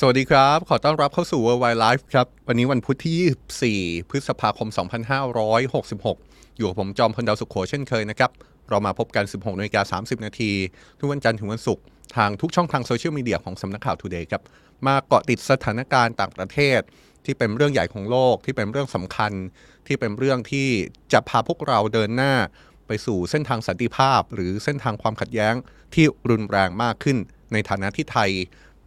สวัสดีครับ ขอต้อนรับเข้าสู่ Worldwide Life ครับ วันนี้วันพุธที่ 24 พฤษภาคม 2566 อยู่กับผมจอมพลดาวสุขโขเช่นเคยนะครับ เรามาพบกัน 16นาฬิกา30 นาที ทุกวันจันทร์ถึงวันศุกร์ทางทุกช่องทางโซเชียลมีเดียของสำนักข่าว Today ครับ มาเกาะติดสถานการณ์ต่างประเทศ ที่เป็นเรื่องใหญ่ของโลกที่เป็นเรื่องสำคัญ ที่เป็นเรื่องที่จะพาพวกเราเดินหน้า ไปสู่เส้นทางสันติภาพ หรือเส้นทางความขัดแย้งที่รุนแรงมากขึ้น ในฐานะที่ไทย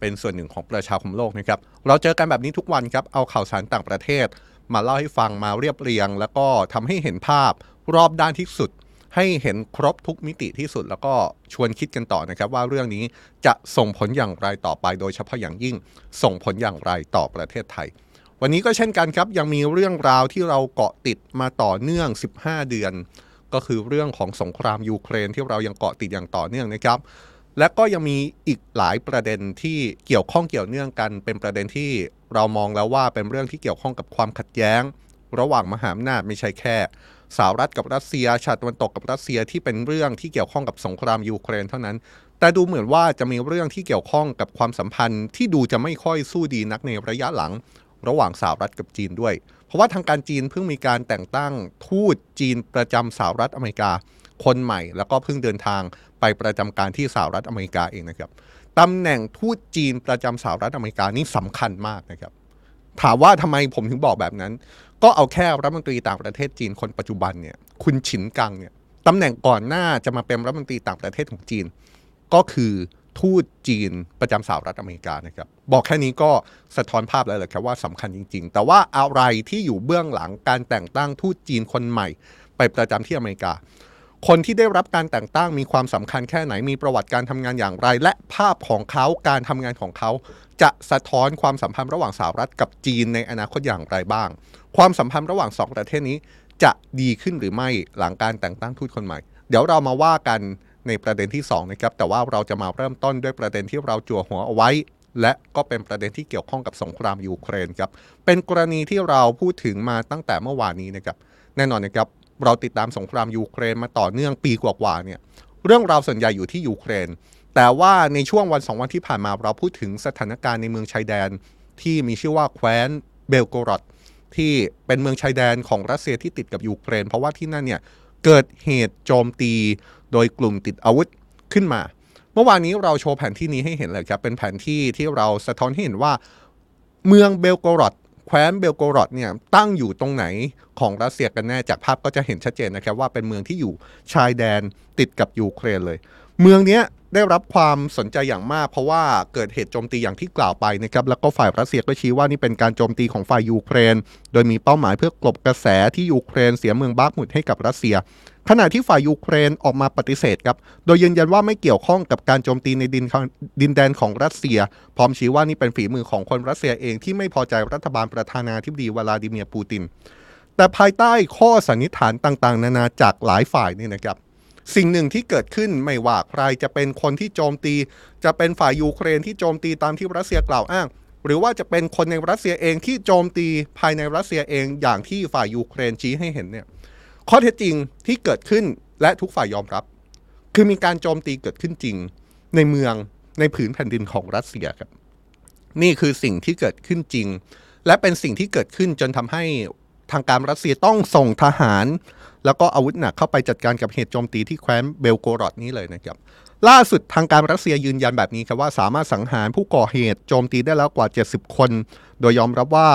เป็นส่วนหนึ่งของประชาคมโลกนะครับ เราเจอกันแบบนี้ทุกวันครับ เอาข่าวสารต่างประเทศ มาเล่าให้ฟังมาเรียบเรียง แล้วก็ทำให้เห็นภาพรอบด้านที่สุด ให้เห็นครบทุกมิติที่สุด แล้วก็ชวนคิดกันต่อนะครับ ว่าเรื่องนี้จะส่งผลอย่างไรต่อไป โดยเฉพาะอย่างยิ่งส่งผลอย่างไรต่อประเทศไทย วันนี้ก็เช่นกันครับ ยังมีเรื่องราวที่เราเกาะติดมาต่อเนื่อง 15 เดือน ก็คือเรื่องของสงครามยูเครนที่เรายังเกาะติดอย่างต่อเนื่องนะครับ และก็ยังมีอีกหลายประเด็นที่เกี่ยวข้องเกี่ยวเนื่องกัน เป็นประเด็นที่เรามองแล้วว่าเป็นเรื่องที่เกี่ยวข้องกับความขัดแย้ง ระหว่างมหาอำนาจไม่ใช่แค่สหรัฐกับรัสเซีย ชาติตะวันตกกับรัสเซียที่เป็นเรื่องที่เกี่ยวข้องกับสงครามยูเครนเท่านั้น แต่ดูเหมือนว่าจะมีเรื่องที่เกี่ยวข้องกับความสัมพันธ์ที่ดูจะไม่ค่อยสู้ดีนักในระยะหลัง ระหว่างสหรัฐกับจีนด้วย เพราะว่าทางการจีนเพิ่งมีการแต่งตั้งทูตจีนประจำสหรัฐอเมริกา คนใหม่ แล้วก็เพิ่งเดินทาง ไปประจำการที่สหรัฐอเมริกาเองนะครับตำแหน่งทูตจีนประจำสหรัฐอเมริกานี่สำคัญมากนะครับ ถามว่าทำไมผมถึงบอกแบบนั้น ก็เอาแค่รัฐมนตรีต่างประเทศจีนคนปัจจุบันเนี่ยคุณฉินกังเนี่ยตำแหน่งก่อนหน้าจะมาเป็นรัฐมนตรีต่างประเทศของจีน ก็คือทูตจีนประจำสหรัฐอเมริกานะครับบอกแค่นี้ก็สะท้อนภาพแล้วแหละครับว่าสำคัญจริง ๆ แต่ว่าอะไรที่อยู่เบื้องหลังการแต่งตั้งทูตจีนคนใหม่ ไปประจำที่อเมริกา คนที่ได้รับการแต่งตั้งมีความสำคัญแค่ไหนมีประวัติการทำงานอย่างไร และภาพของเขาการทำงานของเขา จะสะท้อนความสัมพันธ์ระหว่างสหรัฐกับจีนในอนาคตอย่างไรบ้าง ความสัมพันธ์ระหว่างสองประเทศนี้ จะดีขึ้นหรือไม่หลังการแต่งตั้งทูตคนใหม่ เดี๋ยวเรามาว่ากันในประเด็นที่2นะครับแต่ว่าเราจะมาเริ่มต้นด้วยประเด็นที่เราจั่วหัวเอาไว้ และก็เป็นประเด็นที่เกี่ยวข้องกับสงครามยูเครนครับเป็นกรณีที่เราพูดถึงมาตั้งแต่เมื่อวานนี้นะครับแน่นอนนะครับ เราติดตามสงครามยูเครนมาต่อเนื่องปีกว่าๆเนี่ยเรื่องราวส่วนใหญ่อยู่ที่ยูเครน แต่ว่าในช่วงวันสองวันที่ผ่านมาเราพูดถึงสถานการณ์ในเมืองชายแดน ที่มีชื่อว่าแคว้นเบลโกรอดที่เป็นเมืองชายแดนของรัสเซียที่ติดกับยูเครน เพราะว่าที่นั่นเนี่ยเกิดเหตุโจมตีโดยกลุ่มติดอาวุธขึ้นมา เมื่อวานนี้เราโชว์แผนที่นี้ให้เห็นเลยครับ เป็นแผนที่ที่เราสะท้อนให้เห็นว่า เมืองเบลโกรอด แคว้นเบลโกรอดเนี่ยตั้งอยู่ตรงไหนของรัสเซียกันแน่จากภาพก็จะเห็นชัดเจนนะครับว่าเป็นเมืองที่อยู่ชายแดนติดกับยูเครนเลย เมืองนี้ได้รับความสนใจอย่างมาก เพราะว่าเกิดเหตุโจมตีอย่างที่กล่าวไปนะครับแล้วก็ฝ่ายรัสเซียก็ชี้ว่านี่เป็นการโจมตีของฝ่ายยูเครน โดยมีเป้าหมายเพื่อกลบกระแสที่ยูเครนเสียเมืองบาร์กมุดให้กับรัสเซีย ขณะที่ฝ่ายยูเครนออกมาปฏิเสธครับ โดยยืนยันว่าไม่เกี่ยวข้องกับการโจมตีในดินดินแดนของรัสเซีย พร้อมชี้ว่านี่เป็นฝีมือของคนรัสเซียเองที่ไม่พอใจรัฐบาลประธานาธิบดีวลาดิเมียร์ปูติน แต่ภายใต้ข้อสันนิษฐานต่างๆ นานาจากหลายฝ่ายนี่นะครับ สิ่งหนึ่งที่เกิดขึ้นไม่ว่าใครจะเป็นคนที่โจมตี จะเป็นฝ่ายยูเครนที่โจมตีตามที่รัสเซียกล่าวอ้างหรือว่าจะเป็นคนในรัสเซียเองที่โจมตีภายในรัสเซียเองอย่างที่ฝ่ายยูเครนชี้ให้เห็นเนี่ย ข้อเท็จจริงที่เกิดขึ้นและทุกฝ่ายยอมรับ คือมีการโจมตีเกิดขึ้นจริง ในเมืองในผืนแผ่นดินของรัสเซียครับ นี่คือสิ่งที่เกิดขึ้นจริง และเป็นสิ่งที่เกิดขึ้นจนทำให้ทางการรัสเซียต้องส่งทหาร แล้วก็อาวุธหนักเข้าไปจัดการกับเหตุโจมตีที่แคว้นเบลโกรอดนี้เลยนะครับ ล่าสุดทางการรัสเซียยืนยันแบบนี้ครับว่าสามารถสังหารผู้ก่อเหตุโจมตีได้แล้วกว่า 70 คน โดยยอมรับว่า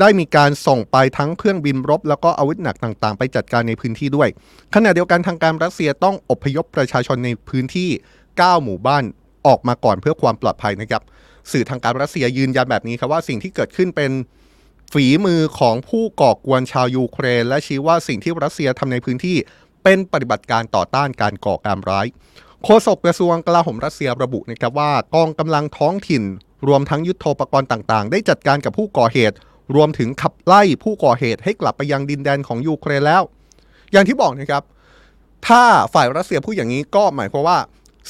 ได้มีการส่งไปทั้งเครื่องบินรบ แล้วก็อาวุธหนักต่างๆ ไปจัดการในพื้นที่ด้วย ขณะเดียวกันทางการรัสเซียต้องอพยพประชาชนในพื้นที่ 9 หมู่บ้านออกมาก่อนเพื่อความปลอดภัยนะครับ สื่อทางการรัสเซียยืนยันแบบนี้ครับว่าสิ่งที่เกิดขึ้นเป็นฝีมือของผู้ก่อกวนชาวยูเครน และชี้ว่าสิ่งที่รัสเซียทำในพื้นที่ เป็นปฏิบัติการต่อต้านการก่อการร้ายโฆษกกระทรวงกลาโหมรัสเซียระบุนะครับว่ากองกำลังท้องถิ่น รวมทั้งยุทโธปกรณ์ต่างๆ ได้จัดการกับผู้ก่อเหตุ รวมถึงขับไล่ผู้ก่อเหตุให้กลับไปยังดินแดนของยูเครนแล้ว อย่างที่บอกนะครับ ถ้าฝ่ายรัสเซียพูดอย่างนี้ก็หมายความว่า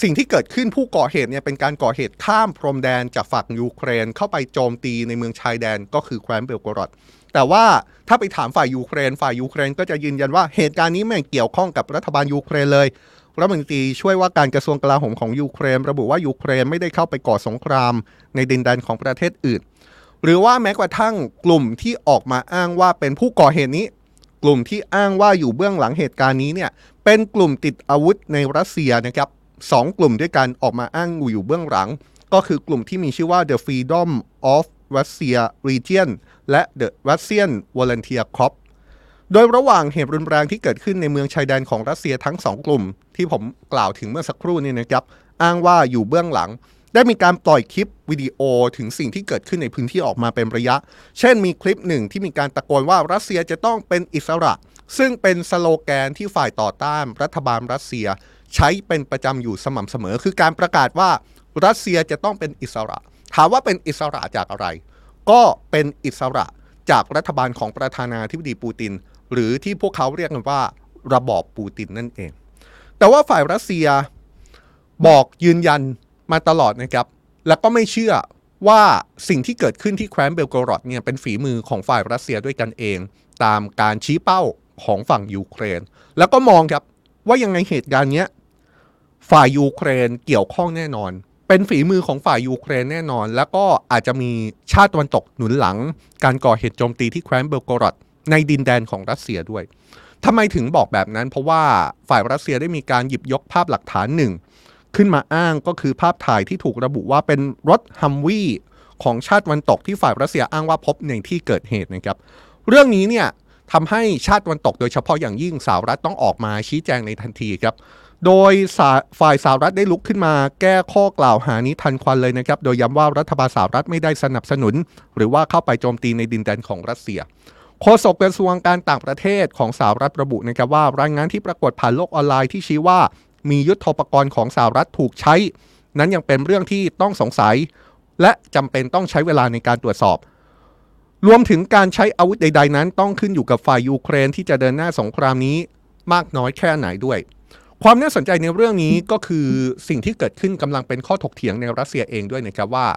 สิ่งที่เกิดขึ้นผู้ก่อเหตุเนี่ยเป็นการก่อเหตุข้ามพรมแดนจากฝั่งยูเครนเข้าไปโจมตีในเมืองชายแดนก็คือแคว้นเบลกรอดแต่ว่าถ้าไปถามฝ่ายยูเครน ฝ่ายยูเครนก็จะยืนยันว่าเหตุการณ์นี้ไม่เกี่ยวข้องกับรัฐบาลยูเครนเลยรัฐมนตรีช่วยว่าการกระทรวงกลาโหมของยูเครน ระบุว่ายูเครนไม่ได้เข้าไปก่อสงครามในดินแดนของประเทศอื่น หรือว่าแม้กระทั่งกลุ่มที่ออกมาอ้างว่าเป็นผู้ก่อเหตุนี้ กลุ่มที่อ้างว่าอยู่เบื้องหลังเหตุการณ์นี้เนี่ยเป็นกลุ่มติดอาวุธในรัสเซียนะครับสองกลุ่มด้วยกันออกมาอ้างอยู่เบื้องหลัง ก็คือกลุ่มที่มีชื่อว่า The Freedom of Russia Region และ The Russian Volunteer Corps โดยระหว่างเหตุรุนแรงที่เกิดขึ้นในเมืองชายแดนของรัสเซียทั้งสองกลุ่ม ที่ผมกล่าวถึงเมื่อสักครู่นี้นะครับ อ้างว่าอยู่เบื้องหลัง ได้มีการปล่อยคลิปวิดีโอถึงสิ่งที่เกิดขึ้นในพื้นที่ออกมาเป็นระยะ เช่นมีคลิปหนึ่งที่มีการตะโกนว่ารัสเซียจะต้องเป็นอิสระ ซึ่งเป็นสโลแกนที่ฝ่ายต่อต้านรัฐบาลรัสเซีย ใช้เป็นประจำอยู่สม่ำเสมอ คือการประกาศว่ารัสเซียจะต้องเป็นอิสระ ถามว่าเป็นอิสระจากอะไร ก็เป็นอิสระจากรัฐบาลของประธานาธิบดีปูติน หรือที่พวกเขาเรียกกันว่าระบอบปูตินนั่นเอง แต่ว่าฝ่ายรัสเซียบอกยืนยัน มาตลอดนะครับ แล้วก็ไม่เชื่อว่าสิ่งที่เกิดขึ้นที่แคว้นเบลกรอดเนี่ยเป็นฝีมือของฝ่ายรัสเซียด้วยกันเอง ตามการชี้เป้าของฝั่งยูเครน แล้วก็มองครับว่ายังไงเหตุการณ์เนี้ยฝ่ายยูเครนเกี่ยวข้องแน่นอน เป็นฝีมือของฝ่ายยูเครนแน่นอน แล้วก็อาจจะมีชาติตะวันตกหนุนหลัง การก่อเหตุโจมตีที่แคว้นเบลโกรอดในดินแดนของรัสเซียด้วยทำไมถึงบอกแบบนั้น เพราะว่าฝ่ายรัสเซียได้มีการหยิบยกภาพหลักฐานหนึ่ง ขึ้นมาอ้างก็คือภาพถ่ายที่ถูกระบุว่าเป็นรถฮัมวี่ของชาติตะวันตกที่ฝ่ายรัสเซียอ้างว่าพบในที่เกิดเหตุนะครับ เรื่องนี้เนี่ยทำให้ชาติวันตกโดยเฉพาะอย่างยิ่งสหรัฐต้องออกมาชี้แจงในทันทีครับ โดยฝ่ายสหรัฐได้ลุกขึ้นมาแก้ข้อกล่าวหานี้ทันควันเลยนะครับ โดยย้ำว่ารัฐบาลสหรัฐไม่ได้สนับสนุน หรือว่าเข้าไปโจมตีในดินแดนของรัสเซียโฆษกกระทรวงการต่างประเทศของสหรัฐระบุนะครับว่ารายงานที่ปรากฏผ่านโลกออนไลน์ที่ชี้ว่า มียุทธปกรณ์ของสหรัฐถูกใช้ นั้นยังเป็นเรื่องที่ต้องสงสัย และจำเป็นต้องใช้เวลาในการตรวจสอบ รวมถึงการใช้อาวุธใด ๆ นั้น ต้องขึ้นอยู่กับฝ่ายยูเครนที่จะเดินหน้าสงครามนี้มากน้อยแค่ไหนด้วย ความน่าสนใจในเรื่องนี้ก็คือสิ่งที่เกิดขึ้นกำลังเป็นข้อถกเถียงในรัสเซียเองด้วยนะครับว่า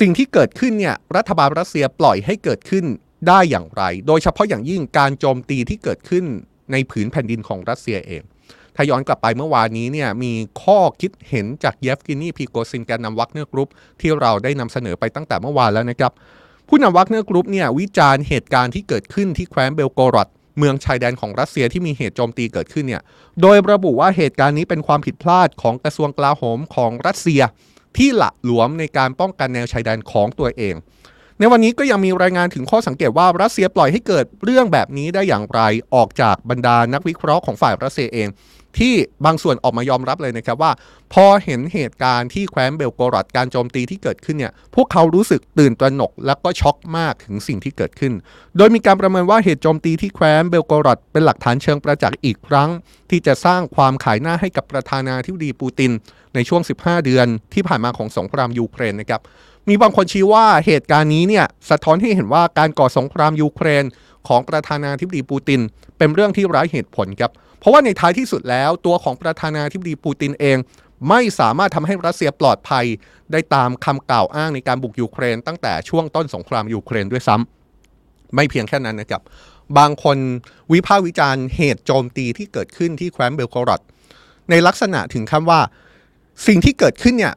สิ่งที่เกิดขึ้นเนี่ยรัฐบาลรัสเซียปล่อยให้เกิดขึ้นได้อย่างไร โดยเฉพาะอย่างยิ่งการโจมตีที่เกิดขึ้นในผืนแผ่นดินของรัสเซียเอง ถ้าย้อนกลับไปเมื่อวานนี้เนี่ยมีข้อคิดเห็นจากเยฟเกนีพริโกซินแกนนำวากเนอร์กรุ๊ปที่เราได้นำเสนอไปตั้งแต่เมื่อวานแล้วนะครับ ผู้นำวากเนอร์กรุ๊ปเนี่ยวิจารณ์เหตุการณ์ที่เกิดขึ้นที่แคว้นเบลโกรอดเมืองชายแดนของรัสเซียที่มีเหตุโจมตีเกิดขึ้นเนี่ย โดยระบุว่าเหตุการณ์นี้เป็นความผิดพลาดของกระทรวงกลาโหมของรัสเซีย ที่หละหลวมในการป้องกันแนวชายแดนของตัวเอง ในวันนี้ก็ยังมีรายงานถึงข้อสังเกตว่ารัสเซียปล่อยให้เกิดเรื่องแบบนี้ได้อย่างไรออกจากบรรดานักวิเคราะห์ของฝ่ายรัสเซียเอง ที่บางส่วนออกมายอมรับเลยนะครับว่า พอเห็นเหตุการณ์ที่แคว้นเบลโกรอดการโจมตีที่เกิดขึ้นเนี่ยพวกเขารู้สึกตื่นตระหนก และก็ช็อกมากถึงสิ่งที่เกิดขึ้น โดยมีการประเมินว่าเหตุโจมตีที่แคว้นเบลโกรอดเป็นหลักฐานเชิงประจักษ์อีกครั้ง ที่จะสร้างความขายหน้าให้กับประธานาธิบดีปูติน ในช่วง 15 เดือนที่ผ่านมาของสงครามยูเครนนะครับมีบางคนชี้ว่าเหตุการณ์นี้เนี่ยสะท้อนให้เห็นว่าการก่อสงครามยูเครนของประธานาธิบดีปูติน เป็นเรื่องที่ไร้เหตุผลครับ เพราะว่าในท้ายที่สุดแล้วตัวของประธานาธิบดีปูตินเอง ไม่สามารถทำให้รัสเซียปลอดภัย ได้ตามคำกล่าวอ้างในการบุกยูเครน ตั้งแต่ช่วงต้นสงครามยูเครนด้วยซ้ำไม่เพียงแค่นั้นนะครับ บางคนวิพากษ์วิจารณ์เหตุโจมตีที่เกิดขึ้นที่แคว้นเบลโกรอดในลักษณะถึงขั้นว่าสิ่งที่เกิดขึ้นเนี่ย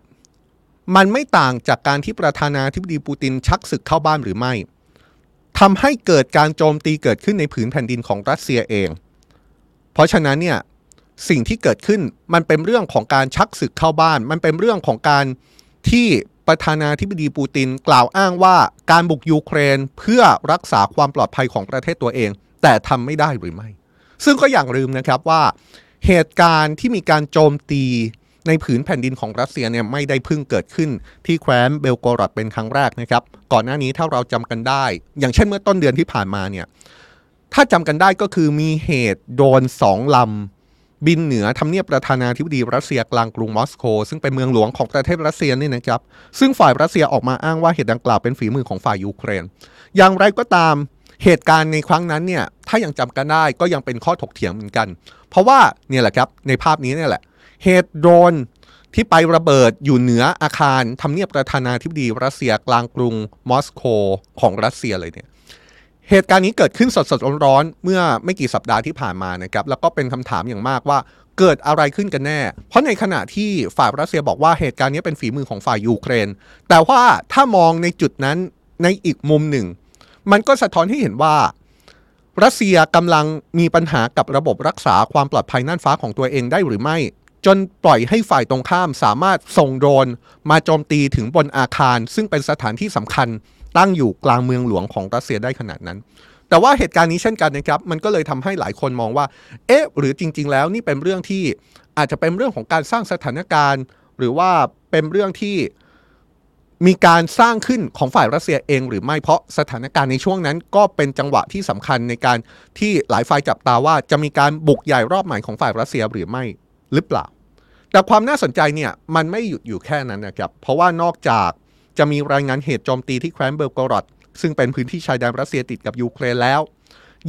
มันไม่ต่างจากการที่ประธานาธิบดีปูตินชักศึกเข้าบ้านหรือไม่ทำให้เกิดการโจมตีเกิดขึ้นในผืนแผ่นดินของรัสเซียเอง เพราะฉะนั้นเนี่ยสิ่งที่เกิดขึ้นมันเป็นเรื่องของการชักศึกเข้าบ้าน มันเป็นเรื่องของการที่ประธานาธิบดีปูตินกล่าวอ้างว่าการบุกยูเครนเพื่อรักษาความปลอดภัยของประเทศตัวเอง แต่ทำไม่ได้หรือไม่ ซึ่งก็อย่างลืมนะครับว่า เหตุการณ์ที่มีการโจมตีในผืนแผ่นดินของรัสเซียเนี่ยไม่ได้เพิ่งเกิดขึ้นที่แคว้นเบลโกรอดเป็นครั้งแรกนะครับ ก่อนหน้านี้ถ้าเราจำกันได้ อย่างเช่นเมื่อต้นเดือนที่ผ่านมาเนี่ย ถ้าจำกันได้ก็คือมีเหตุโดรนสองลำบินเหนือทำเนียบประธานาธิบดีรัสเซียกลางกรุงมอสโก ซึ่งเป็นเมืองหลวงของประเทศรัสเซียนี่นะครับ ซึ่งฝ่ายรัสเซียออกมาอ้างว่าเหตุดังกล่าวเป็นฝีมือของฝ่ายยูเครน อย่างไรก็ตามเหตุการณ์ในครั้งนั้นเนี่ยถ้ายังจำกันได้ก็ยังเป็นข้อถกเถียงเหมือนกัน เพราะว่าเนี่ยแหละครับในภาพนี้เนี่ยแหละเหตุโดรนที่ไประเบิดอยู่เหนืออาคารทำเนียบประธานาธิบดีรัสเซียกลางกรุงมอสโกของรัสเซียเลยเนี่ย เหตุการณ์นี้เกิดขึ้นสดๆร้อนๆเมื่อไม่กี่สัปดาห์ที่ผ่านมานะครับแล้วก็เป็นคำถามอย่างมากว่าเกิดอะไรขึ้นกันแน่ เพราะในขณะที่ฝ่ายรัสเซียบอกว่าเหตุการณ์นี้เป็นฝีมือของฝ่ายยูเครน แต่ว่าถ้ามองในจุดนั้นในอีกมุมหนึ่ง มันก็สะท้อนให้เห็นว่า รัสเซียกำลังมีปัญหากับระบบรักษาความปลอดภัยน่านฟ้าของตัวเองได้หรือไม่ จนปล่อยให้ฝ่ายตรงข้ามสามารถส่งโดรนมาโจมตีถึงบนอาคาร ซึ่งเป็นสถานที่สำคัญ ตั้งอยู่กลางเมืองหลวงของรัสเซียได้ขนาดนั้น แต่ว่าเหตุการณ์นี้เช่นกันนะครับ มันก็เลยทำให้หลายคนมองว่า เอ๊ะ หรือจริง ๆ แล้วนี่เป็นเรื่องที่อาจจะเป็นเรื่องของการสร้างสถานการณ์ หรือว่าเป็นเรื่องที่มีการสร้างขึ้นของฝ่ายรัสเซียเองหรือไม่เพราะสถานการณ์ในช่วงนั้น ก็เป็นจังหวะที่สำคัญในการที่หลายฝ่ายจับตาว่าจะมีการบุกใหญ่รอบใหม่ของฝ่ายรัสเซียหรือไม่หรือเปล่า แต่ความน่าสนใจเนี่ยมันไม่หยุดอยู่แค่นั้นนะครับ เพราะว่านอกจาก จะมีรายงานเหตุโจมตีที่แคว้นเบลกรอดซึ่งเป็นพื้นที่ชายแดนรัสเซียติดกับยูเครนแล้ว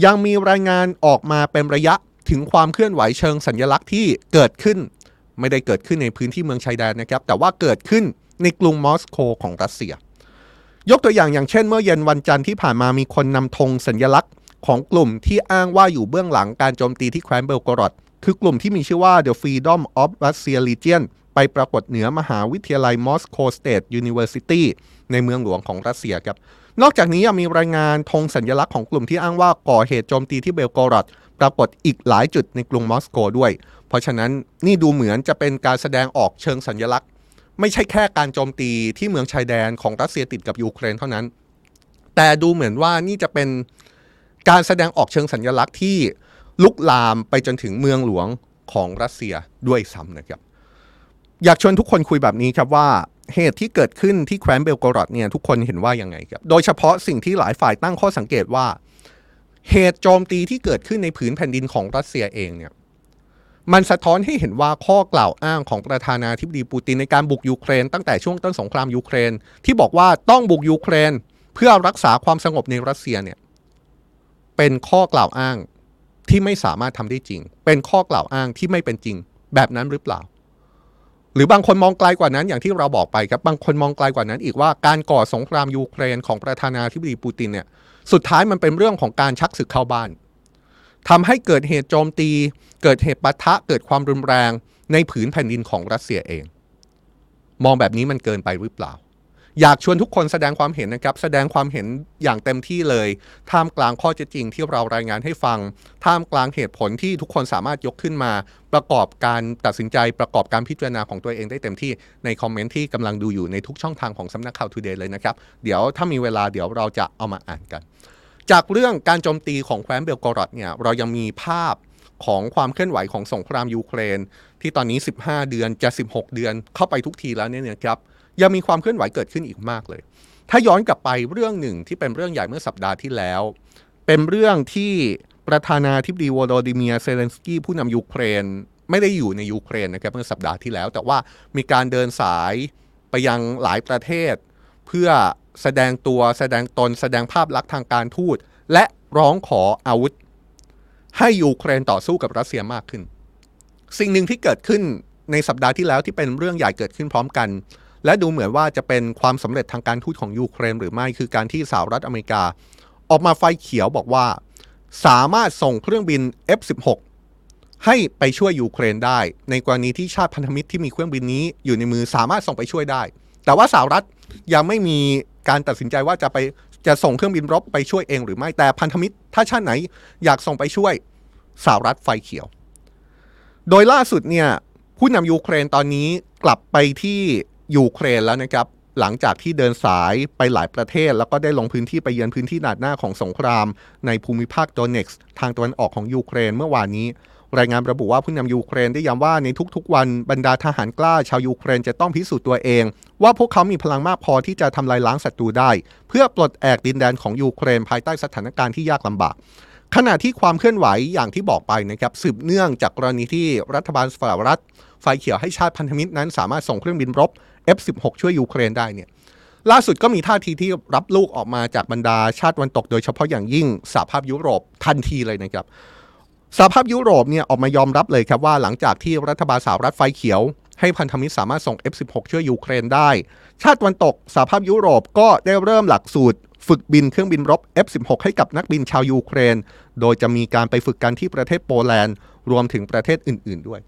ยังมีรายงานออกมาเป็นระยะถึงความเคลื่อนไหวเชิงสัญลักษณ์ที่เกิดขึ้น ไม่ได้เกิดขึ้นในพื้นที่เมืองชายแดนนะครับ แต่ว่าเกิดขึ้นในกรุงมอสโกของรัสเซีย ยกตัวอย่างอย่างเช่น เมื่อเย็นวันจันทร์ที่ผ่านมามีคนนำธงสัญลักษณ์ของกลุ่มที่อ้างว่าอยู่เบื้องหลังการโจมตีที่แคว้นเบลกรอดคือกลุ่มที่มีชื่อว่า The Freedom of Russia Legion ไปปรากฏเหนือมหาวิทยาลัยมอสโก State University ในเมืองหลวงของรัสเซียครับ นอกจากนี้ยังมีรายงานธงสัญลักษณ์ของกลุ่มที่อ้างว่าก่อเหตุโจมตีที่เบลโกรดปรากฏอีกหลายจุดในกรุงมอสโกด้วย เพราะฉะนั้นนี่ดูเหมือนจะเป็นการแสดงออกเชิงสัญลักษณ์ ไม่ใช่แค่การโจมตีที่เมืองชายแดนของรัสเซียติดกับยูเครนเท่านั้น แต่ดูเหมือนว่านี่จะเป็นการแสดงออกเชิงสัญลักษณ์ที่ลุกลามไปจนถึงเมืองหลวงของรัสเซียด้วยซ้ำนะครับ อยากชวนทุกคนคุยแบบนี้ครับว่าเหตุที่เกิดขึ้นที่แคว้นเบลกรอดเนี่ยทุกคนเห็นว่ายังไงครับ โดยเฉพาะสิ่งที่หลายฝ่ายตั้งข้อสังเกตว่า เหตุโจมตีที่เกิดขึ้นในผืนแผ่นดินของรัสเซียเองเนี่ยมันสะท้อนให้เห็นว่าข้อกล่าวอ้างของประธานาธิบดีปูตินในการบุกยูเครน ตั้งแต่ช่วงต้นสงครามยูเครน ที่บอกว่าต้องบุกยูเครน เพื่อรักษาความสงบในรัสเซียเนี่ยเป็นข้อกล่าวอ้างที่ไม่สามารถทำได้จริง เป็นข้อกล่าวอ้างที่ไม่เป็นจริง แบบนั้นหรือเปล่า หรือบางคนมองไกลกว่านั้นอย่างที่เราบอกไปครับบางคนมองไกลกว่านั้น อีกว่าการก่อสงครามยูเครนของประธานาธิบดีปูตินเนี่ยสุดท้ายมันเป็นเรื่องของการชักศึกเข้าบ้านทำให้เกิดเหตุโจมตี เกิดเหตุปะทะเกิดความรุนแรงในผืนแผ่นดินของรัสเซียเอง มองแบบนี้มันเกินไปหรือเปล่า อยากชวนทุกคนแสดงความเห็นนะครับ แสดงความเห็นอย่างเต็มที่เลย ท่ามกลางข้อเท็จจริงที่เรารายงานให้ฟัง ท่ามกลางเหตุผลที่ทุกคนสามารถยกขึ้นมา ประกอบการตัดสินใจประกอบการพิจารณาของตัวเองได้เต็มที่ในคอมเมนต์ที่กำลังดูอยู่ในทุกช่องทางของสำนักข่าวทูเดย์เลยนะครับ เดี๋ยวถ้ามีเวลาเดี๋ยวเราจะเอามาอ่านกัน จากเรื่องการโจมตีของแคว้นเบลโกรอดเนี่ยเรายังมีภาพของความเคลื่อนไหวของสงครามยูเครน ที่ตอนนี้ 15 เดือนจะ 16 เดือนเข้าไปทุกทีแล้วเนี่ยนะครับ ยังมีความเคลื่อนไหวเกิดขึ้นอีกมากเลย ถ้าย้อนกลับไปเรื่องหนึ่งที่เป็นเรื่องใหญ่เมื่อสัปดาห์ที่แล้ว เป็นเรื่องที่ประธานาธิบดีโวโลดีมีร์ เซเลนสกีผู้นำยูเครน ไม่ได้อยู่ในยูเครนนะครับเมื่อสัปดาห์ที่แล้ว แต่ว่ามีการเดินสายไปยังหลายประเทศ เพื่อแสดงตัวแสดงตน แสดงภาพลักษณ์ทางการทูต และร้องขออาวุธ ให้ยูเครนต่อสู้กับรัสเซียมากขึ้น สิ่งหนึ่งที่เกิดขึ้นในสัปดาห์ที่แล้วที่เป็นเรื่องใหญ่เกิดขึ้นพร้อมกัน และดูเหมือนว่าจะเป็นความสำเร็จทางการทูตของยูเครนหรือไม่คือการที่สหรัฐอเมริกา ออกมาไฟเขียวบอกว่า สามารถส่งเครื่องบิน F16 ให้ไปช่วยยูเครนได้ ในกรณีที่ชาติพันธมิตรที่มีเครื่องบินนี้อยู่ในมือสามารถส่งไปช่วยได้ แต่ว่าสหรัฐยังไม่มีการตัดสินใจว่าจะไปจะส่งเครื่องบินรบไปช่วยเองหรือไม่แต่พันธมิตรถ้าชาติไหนอยากส่งไปช่วยสหรัฐไฟเขียว โดยล่าสุดเนี่ยผู้นำยูเครนตอนนี้กลับไปที่ ยูเครนแล้วนะครับหลังจากที่เดินสายไปหลายประเทศ แล้วก็ได้ลงพื้นที่ไปเยือนพื้นที่แนวหน้าของสงคราม ในภูมิภาคโดเนตสก์ทางตะวันออกของยูเครนเมื่อวานนี้ รายงานระบุว่าผู้นำยูเครนได้ย้ำว่าในทุกๆ วันบรรดาทหารกล้าชาวยูเครนจะต้องพิสูจน์ตัวเอง ว่าพวกเขามีพลังมากพอที่จะทำลายล้างศัตรูได้ เพื่อปลดแอกดินแดนของยูเครนภายใต้สถานการณ์ที่ยากลำบากขณะที่ความเคลื่อนไหวอย่างที่บอกไปนะครับสืบเนื่องจากกรณีที่รัฐบาลสหรัฐไฟเขียวให้ชาติพันธมิตรนั้นสามารถส่งเครื่องบินรบ F16 ช่วยยูเครนได้เนี่ยล่าสุดก็มีท่าทีที่รับลูกออกมาจากบรรดาชาติตะวันตกโดยเฉพาะอย่างยิ่งสหภาพยุโรปทันทีเลยนะครับสหภาพยุโรปเนี่ยออกมายอมรับเลยครับว่าหลังจากที่รัฐบาลสหรัฐไฟเขียว ให้พันธมิตรสามารถส่ง F16 ช่วยยูเครนได้ ชาติตะวันตกสหภาพยุโรปก็ได้เริ่มหลักสูตร ฝึกบินเครื่องบินรบ F-16 ให้กับนักบินชาวยูเครน โดยจะมีการไปฝึกกันที่ประเทศโปแลนด์ รวมถึงประเทศอื่น ๆ ด้วย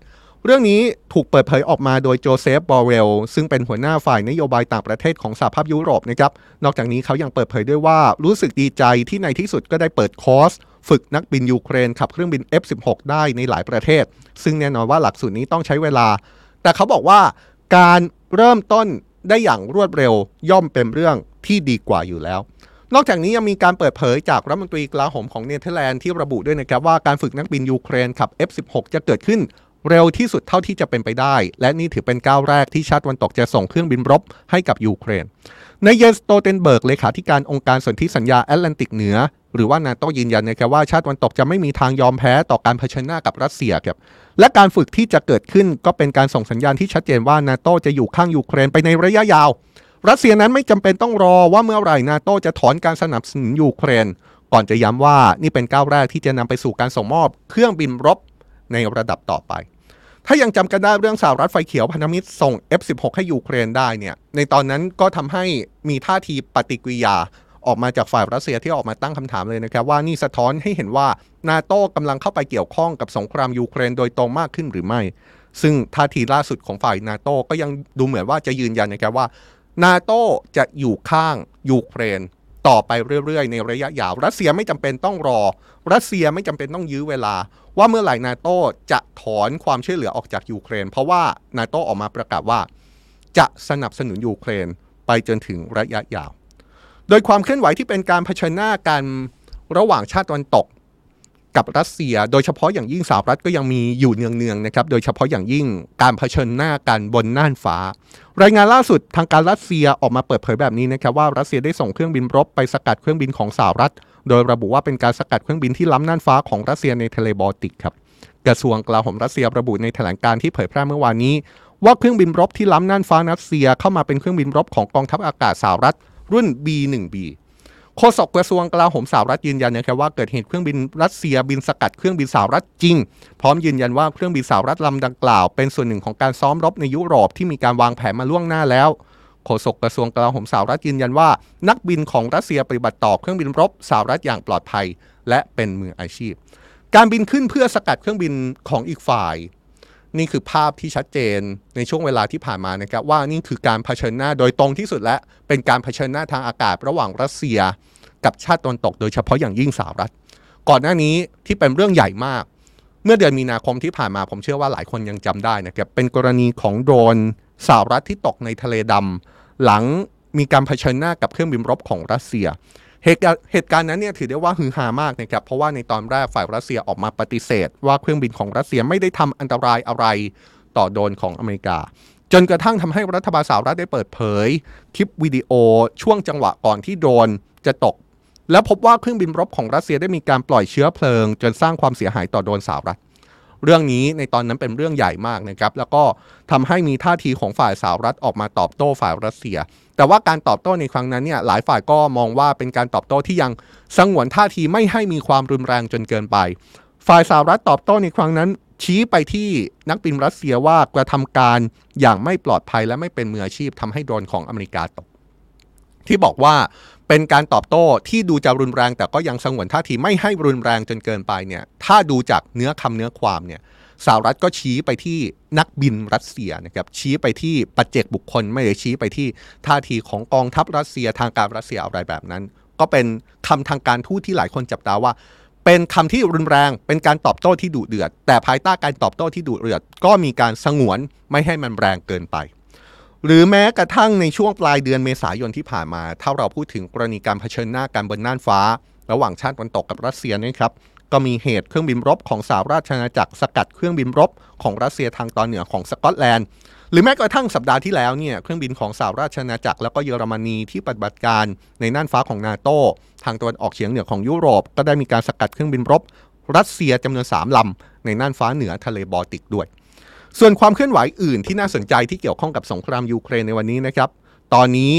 เรื่องนี้ถูกเปิดเผยออกมาโดยโจเซป บอร์เรลล์ ซึ่งเป็นหัวหน้าฝ่ายนโยบายต่างประเทศของสหภาพยุโรปนะครับ นอกจากนี้เขายังเปิดเผยด้วยว่ารู้สึกดีใจที่ในที่สุดก็ได้เปิดคอร์ส ฝึกนักบินยูเครนขับเครื่องบิน F-16 ได้ในหลายประเทศ ซึ่งแน่นอนว่าหลักสูตรนี้ต้องใช้เวลา แต่เขาบอกว่าการเริ่มต้นได้อย่างรวดเร็วย่อมเป็นเรื่องที่ดีกว่าอยู่แล้ว นอกจากนี้ยังมีการเปิดเผยจากรัฐมนตรีกลาโหมของเนเธอร์แลนด์ที่ระบุด้วยนะครับว่าการฝึกนักบินยูเครนขับ F16 จะเกิดขึ้น เร็วที่สุดเท่าที่จะเป็นไปได้ และนี่ถือเป็นก้าวแรกที่ชาติวันตกจะส่งเครื่องบินรบให้กับยูเครนนายเยนส์ สโตลเทนเบิร์กเลขาธิการองค์การสนธิสัญญาแอตแลนติกเหนือ หรือว่านาโตยืนยันนะครับว่าชาติวันตกจะไม่มีทางยอมแพ้ต่อการเผชิญหน้ากับรัสเซียครับและการฝึกที่จะเกิดขึ้นก็เป็นการส่งสัญญาณที่ชัดเจนว่านาโตจะอยู่ข้างยูเครนไปในระยะยาว รัสเซียนั้นไม่จำเป็นต้องรอว่าเมื่อไหร่นาโตจะถอนการสนับสนุนยูเครน ก่อนจะย้ำว่านี่เป็นก้าวแรกที่จะนำไปสู่การส่งมอบ เครื่องบินรบ ในระดับต่อไป ถ้ายังจำกันได้เรื่องสหรัฐไฟเขียวพันธมิตรส่ง F16 ให้ยูเครนได้เนี่ยในตอนนั้นก็ทำให้มีท่าทีปฏิกิริยาออกมาจากฝ่ายรัสเซียที่ออกมาตั้งคำถามเลยนะครับ ว่านี่สะท้อนให้เห็นว่านาโต้กำลังเข้าไปเกี่ยวข้องกับสงครามยูเครนโดยตรงมากขึ้นหรือไม่ ซึ่งท่าทีล่าสุดของฝ่ายนาโต้ก็ยังดูเหมือนว่าจะยืนยันนะครับว่านาโต้จะอยู่ข้างยูเครน ต่อไปเรื่อยๆ ในระยะยาว รัสเซียไม่จำเป็นต้องรอ รัสเซียไม่จำเป็นต้องยื้อเวลา ว่าเมื่อไหร่นาโต้จะถอนความช่วยเหลือออกจากยูเครน เพราะว่านาโต้ออกมาประกาศว่า จะสนับสนุนยูเครนไปจนถึงระยะยาว โดยความเคลื่อนไหวที่เป็นการเผชิญหน้ากันระหว่างชาติตะวันตก กับรัสเซีย โดยเฉพาะอย่างยิ่งสหรัฐก็ยังมีอยู่เนืองๆนะครับ โดยเฉพาะอย่างยิ่งการเผชิญหน้ากันบนน่านฟ้า รายงานล่าสุดทางการรัสเซียออกมาเปิดเผยแบบนี้นะครับว่ารัสเซียได้ส่งเครื่องบินรบไปสกัดเครื่องบินของสหรัฐ โดยระบุว่าเป็นการสกัดเครื่องบินที่ล้ำน่านฟ้าของรัสเซียในทะเลบอลติกครับกระทรวงกลาโหมรัสเซียระบุในแถลงการณ์ที่เผยแพร่เมื่อวานนี้ ว่าเครื่องบินรบที่ล้ำน่านฟ้ารัสเซียเข้ามาเป็นเครื่องบินรบของกองทัพอากาศสหรัฐรุ่น B1B โฆษกกระทรวงกลาโหมสหรัฐยืนยันนะครับว่าเกิดเหตุเครื่องบินรัสเซียบินสกัดเครื่องบินสหรัฐจริง พร้อมยืนยันว่าเครื่องบินสหรัฐลำดังกล่าว เป็นส่วนหนึ่งของการซ้อมรบในยุโรปที่มีการวางแผนมาล่วงหน้าแล้วโฆษกกระทรวงกลาโหมสหรัฐยืนยันว่า นักบินของรัสเซียปฏิบัติต่อเครื่องบินรบสหรัฐอย่างปลอดภัย และเป็นมืออาชีพ การบินขึ้นเพื่อสกัดเครื่องบินของอีกฝ่าย นี่คือภาพที่ชัดเจนในช่วงเวลาที่ผ่านมานะครับว่านี่คือการเผชิญหน้าโดยตรงที่สุดและเป็นการเผชิญหน้าทางอากาศระหว่างรัสเซีย กับชาติตะวันตกโดยเฉพาะอย่างยิ่งสหรัฐ ก่อนหน้านี้ที่เป็นเรื่องใหญ่มาก เมื่อเดือนมีนาคมที่ผ่านมาผมเชื่อว่าหลายคนยังจำได้นะครับเป็นกรณีของโดรนสหรัฐที่ตกในทะเลดำหลังมีการเผชิญหน้ากับเครื่องบินรบของรัสเซีย เหตุการณ์เหตุการณ์นั้นเนี่ยถือได้ว่าฮือฮามากนะครับเพราะว่าในตอนแรกฝ่ายรัสเซียออกมาปฏิเสธ ว่าเครื่องบินของรัสเซียไม่ได้ทำอันตรายอะไรต่อโดนของอเมริกา จนกระทั่งทำให้รัฐบาลสหรัฐได้เปิดเผย คลิปวิดีโอช่วงจังหวะก่อนที่โดนจะตก แล้วพบว่าเครื่องบินรบของรัสเซียได้มีการปล่อยเชื้อเพลิง จนสร้างความเสียหายต่อโดนสหรัฐ เรื่องนี้ในตอนนั้นเป็นเรื่องใหญ่มากนะครับ แล้วก็ทำให้มีท่าทีของฝ่ายสหรัฐออกมาตอบโต้ฝ่ายรัสเซีย แต่ว่าการตอบโต้ในครั้งนั้นเนี่ยหลายฝ่ายก็มองว่าเป็นการตอบโต้ที่ยังสงวนท่าทีไม่ให้มีความรุนแรงจนเกินไป ฝ่ายสหรัฐตอบโต้ในครั้งนั้น ชี้ไปที่นักบินรัสเซียว่ากระทำการอย่างไม่ปลอดภัยและไม่เป็นมืออาชีพทำให้โดรนของอเมริกาตกที่บอกว่า เป็นการตอบโต้ที่ดูจะรุนแรง แต่ก็ยังสงวนท่าทีไม่ให้รุนแรงจนเกินไปเนี่ยถ้าดูจากเนื้อคำเนื้อความเนี่ยสหรัฐก็ชี้ไปที่นักบินรัสเซียนะครับชี้ไปที่ปัจเจกบุคคลไม่ได้ชี้ไปที่ท่าทีของกองทัพรัสเซียทางการรัสเซียอะไรแบบนั้น ก็เป็นคำทางการทูตที่หลายคนจับตาว่า เป็นคำที่รุนแรง เป็นการตอบโต้ที่ดุเดือด แต่ภายใต้การตอบโต้ที่ดุเดือด ก็มีการสงวนไม่ให้มันแรงเกินไป หรือแม้กระทั่งในช่วงปลายเดือนเมษายนที่ผ่านมา ถ้าเราพูดถึงกรณีการเผชิญหน้ากันบนน่านฟ้า ระหว่างชาติตะวันตกกับรัสเซียนะครับก็มีเหตุเครื่องบินรบของสหราชอาณาจักรสกัดเครื่องบินรบของรัสเซียทางตอนเหนือของสกอตแลนด์ หรือแม้กระทั่งสัปดาห์ที่แล้วเนี่ยเครื่องบินของสหราชอาณาจักรแล้วก็เยอรมนีที่ปฏิบัติการในน่านฟ้าของนาโตทางตะวันออกเฉียงเหนือของยุโรป ก็ได้มีการสกัดเครื่องบินรบ รัสเซียจำนวน3ลำในน่านฟ้าเหนือทะเลบอลติกด้วย ส่วนความเคลื่อนไหวอื่นที่น่าสนใจที่เกี่ยวข้องกับสงครามยูเครนในวันนี้นะครับ ตอนนี้